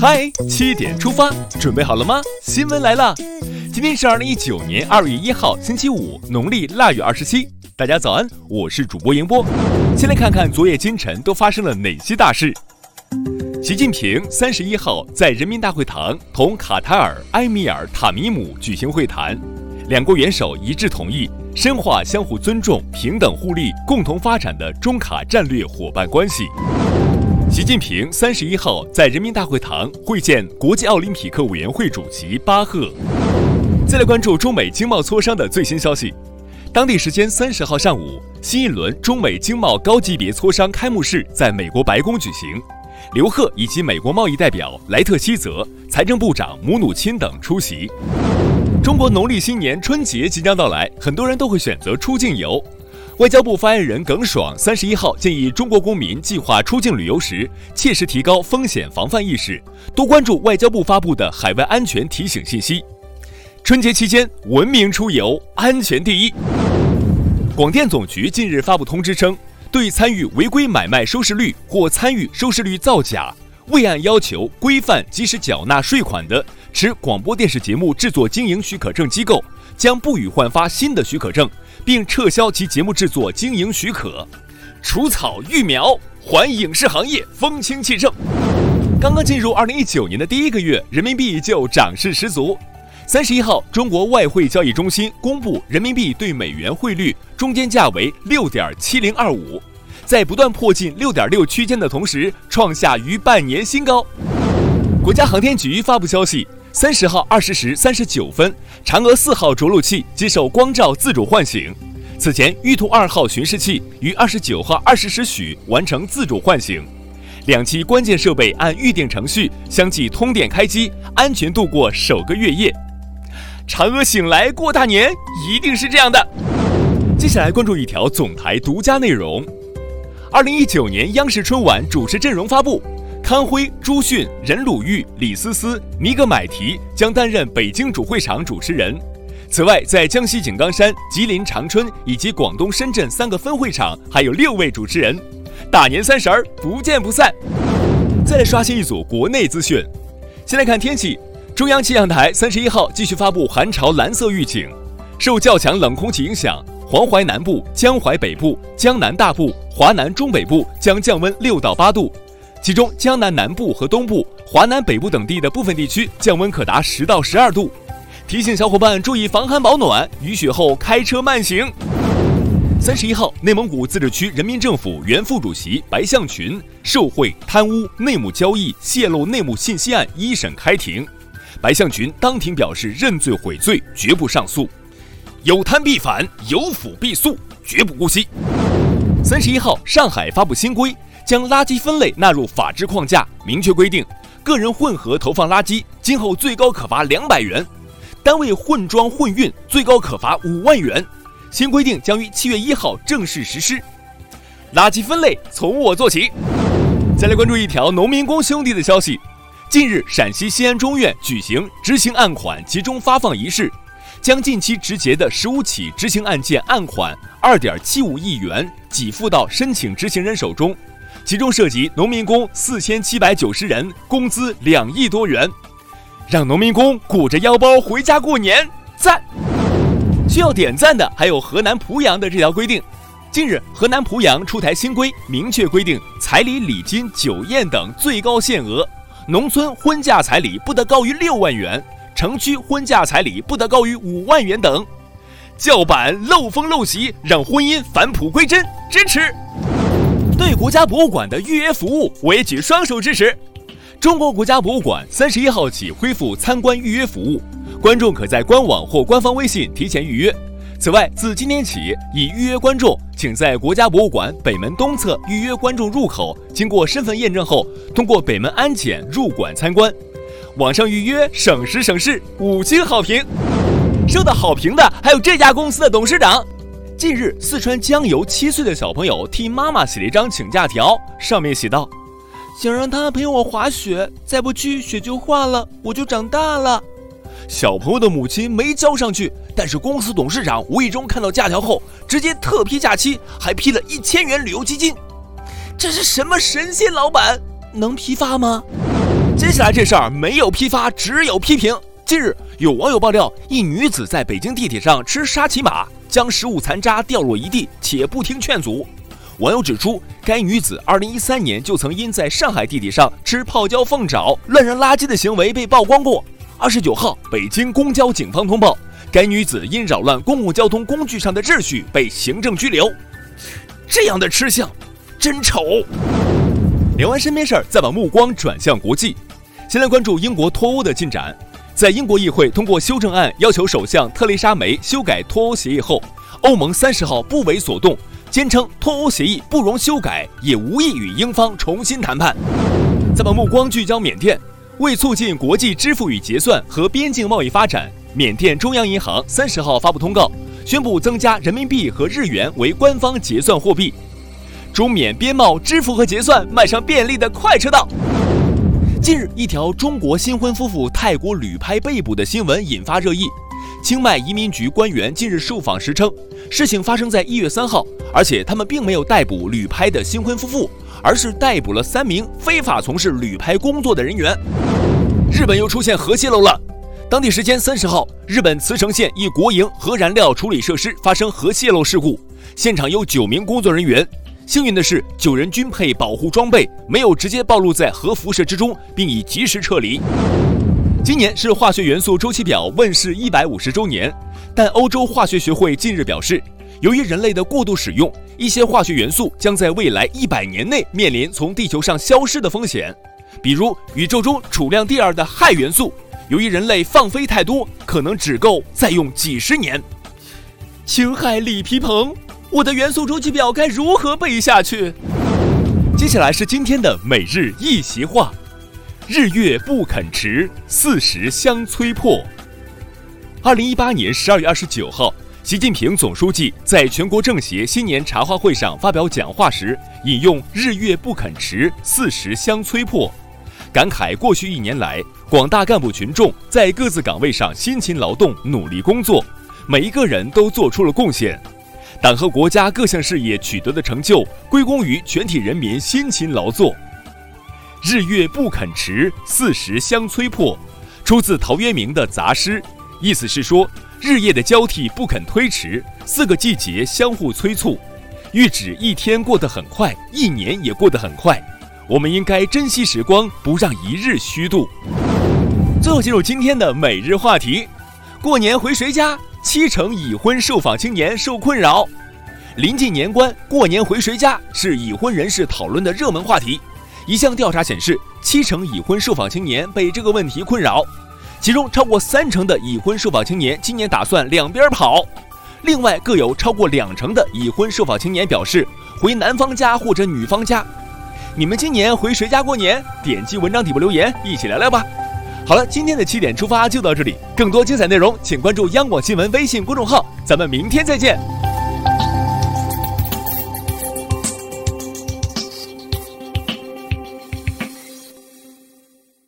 嗨，七点出发，准备好了吗？新闻来了，今天是二零一九年二月一号，星期五，农历腊月二十七。大家早安，我是主播迎波。先来看看昨夜今晨都发生了哪些大事。习近平三十一号在人民大会堂同卡塔尔埃米尔塔米姆举行会谈，两国元首一致同意深化相互尊重、平等互利、共同发展的中卡战略伙伴关系。习近平三十一号在人民大会堂会见国际奥林匹克委员会主席巴赫。再来关注中美经贸磋商的最新消息。当地时间三十号上午，新一轮中美经贸高级别磋商开幕式在美国白宫举行，刘鹤以及美国贸易代表莱特希泽、财政部长姆努钦等出席。中国农历新年春节即将到来，很多人都会选择出境游。外交部发言人耿爽三十一号建议中国公民计划出境旅游时，切实提高风险防范意识，多关注外交部发布的海外安全提醒信息。春节期间，文明出游，安全第一。广电总局近日发布通知称，对参与违规买卖收视率或参与收视率造假、未按要求规范及时缴纳税款的持广播电视节目制作经营许可证机构，将不予换发新的许可证。并撤销其节目制作经营许可，除草育苗，还影视行业风清气正。刚刚进入二零一九年的第一个月，人民币就涨势十足。三十一号，中国外汇交易中心公布人民币对美元汇率中间价为六点七零二五，在不断迫近六点六区间的同时，创下逾半年新高。国家航天局发布消息。三十号二十时三十九分，嫦娥四号着陆器接受光照自主唤醒。此前，玉兔二号巡视器于二十九号二十时许完成自主唤醒，两期关键设备按预定程序相继通电开机，安全度过首个月夜。嫦娥醒来过大年，一定是这样的。接下来关注一条总台独家内容：二零一九年央视春晚主持阵容发布。康辉、朱迅、任鲁豫、李思思、尼格买提将担任北京主会场主持人。此外，在江西井冈山、吉林长春以及广东深圳三个分会场还有六位主持人。大年三十儿不见不散。再来刷新一组国内资讯。先来看天气，中央气象台三十一号继续发布寒潮蓝色预警，受较强冷空气影响，黄淮南部、江淮北部、江南大部、华南中北部将降温六到八度。其中，江南南部和东部、华南北部等地的部分地区降温可达十到十二度，提醒小伙伴注意防寒保暖，雨雪后开车慢行。三十一号，内蒙古自治区人民政府原副主席白向群受贿、贪污、内幕交易、泄露内幕信息案一审开庭，白向群当庭表示认罪悔罪，绝不上诉。有贪必反，有腐必肃，绝不姑息。三十一号，上海发布新规。将垃圾分类纳入法制框架，明确规定，个人混合投放垃圾今后最高可罚两百元，单位混装混运最高可罚五万元。新规定将于七月一号正式实施。垃圾分类从我做起。再来关注一条农民工兄弟的消息：近日，陕西西安中院举行执行案款集中发放仪式，将近期执结的十五起执行案件案款二点七五亿元给付到申请执行人手中。其中涉及农民工四千七百九十人，工资两亿多元，让农民工鼓着腰包回家过年，赞！需要点赞的还有河南濮阳的这条规定。近日，河南濮阳出台新规，明确规定彩礼、礼金、酒宴等最高限额，农村婚嫁彩礼不得高于六万元，城区婚嫁彩礼不得高于五万元等。叫板漏风漏席，让婚姻返璞归真，支持！对国家博物馆的预约服务，我也举双手支持。中国国家博物馆三十一号起恢复参观预约服务，观众可在官网或官方微信提前预约。此外，自今天起，已预约观众请在国家博物馆北门东侧预约观众入口经过身份验证后，通过北门安检入馆参观。网上预约省时省事，五星好评。收到好评的还有这家公司的董事长。近日，四川江油七岁的小朋友替妈妈写了一张请假条，上面写道：“想让他陪我滑雪，再不去雪就化了，我就长大了。”小朋友的母亲没交上去，但是公司董事长无意中看到假条后，直接特批假期，还批了一千元旅游基金。这是什么神仙老板？能批发吗？接下来这事儿没有批发，只有批评。近日，有网友爆料，一女子在北京地铁上吃沙琪玛，将食物残渣掉落一地，且不听劝阻。网友指出，该女子2013年就曾因在上海地铁上吃泡椒凤爪、乱扔垃圾的行为被曝光过。29号，北京公交警方通报，该女子因扰乱公共交通工具上的秩序被行政拘留。这样的吃相，真丑。聊完身边事儿，再把目光转向国际，先来关注英国脱欧的进展。在英国议会通过修正案，要求首相特蕾莎梅修改脱欧协议后，欧盟三十号不为所动，坚称脱欧协议不容修改，也无意与英方重新谈判。再把目光聚焦缅甸，为促进国际支付与结算和边境贸易发展，缅甸中央银行三十号发布通告，宣布增加人民币和日元为官方结算货币。中缅边贸支付和结算迈上便利的快车道。近日，一条中国新婚夫妇泰国旅拍被捕的新闻引发热议。清迈移民局官员近日受访时称，事情发生在一月三号，而且他们并没有逮捕旅拍的新婚夫妇，而是逮捕了三名非法从事旅拍工作的人员。日本又出现核泄漏了。当地时间三十号，日本茨城县一国营核燃料处理设施发生核泄漏事故，现场有九名工作人员。幸运的是，九人均配保护装备，没有直接暴露在核辐射之中，并已及时撤离。今年是化学元素周期表问世一百五十周年，但欧洲化学学会近日表示，由于人类的过度使用，一些化学元素将在未来一百年内面临从地球上消失的风险。比如，宇宙中储量第二的氦元素，由于人类放飞太多，可能只够再用几十年。青海李皮鹏。我的元素周期表该如何背下去？接下来是今天的每日一席话：日月不肯迟，四时相催迫。二零一八年十二月二十九号，习近平总书记在全国政协新年茶话会上发表讲话时，引用“日月不肯迟，四时相催迫”，感慨过去一年来，广大干部群众在各自岗位上辛勤劳动、努力工作，每一个人都做出了贡献。党和国家各项事业取得的成就，归功于全体人民辛勤劳作。日月不肯迟，四时相催迫，出自陶渊明的杂诗，意思是说，日夜的交替不肯推迟，四个季节相互催促，喻指一天过得很快，一年也过得很快。我们应该珍惜时光，不让一日虚度。最后进入今天的每日话题：过年回谁家？七成已婚受访青年受困扰，临近年关，过年回谁家是已婚人士讨论的热门话题。一项调查显示，七成已婚受访青年被这个问题困扰，其中超过三成的已婚受访青年今年打算两边跑。另外，各有超过两成的已婚受访青年表示回男方家或者女方家。你们今年回谁家过年？点击文章底部留言，一起聊聊吧。好了，今天的七点出发就到这里。更多精彩内容，请关注央广新闻微信公众号。咱们明天再见。